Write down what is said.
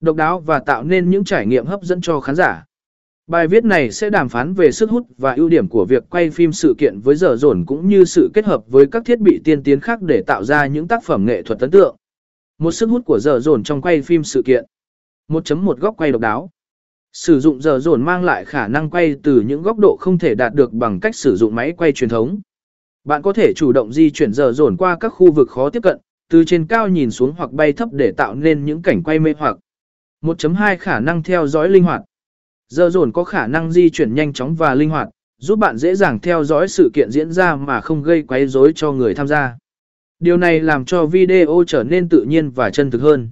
độc đáo và tạo nên những trải nghiệm hấp dẫn cho khán giả. Bài viết này sẽ đàm phán về sức hút và ưu điểm của việc quay phim sự kiện với giờ dồn cũng như sự kết hợp với các thiết bị tiên tiến khác để tạo ra những tác phẩm nghệ thuật ấn tượng. Một sức hút của giờ dồn trong quay phim sự kiện. 1.1 góc quay độc đáo. Sử dụng giờ dồn mang lại khả năng quay từ những góc độ không thể đạt được bằng cách sử dụng máy quay truyền thống. Bạn có thể chủ động di chuyển giờ dồn qua các khu vực khó tiếp cận, từ trên cao nhìn xuống hoặc bay thấp để tạo nên những cảnh quay mê hoặc. 1.2 Khả năng theo dõi linh hoạt. Giờ dồn có khả năng di chuyển nhanh chóng và linh hoạt, giúp bạn dễ dàng theo dõi sự kiện diễn ra mà không gây quấy rối cho người tham gia. Điều này làm cho video trở nên tự nhiên và chân thực hơn.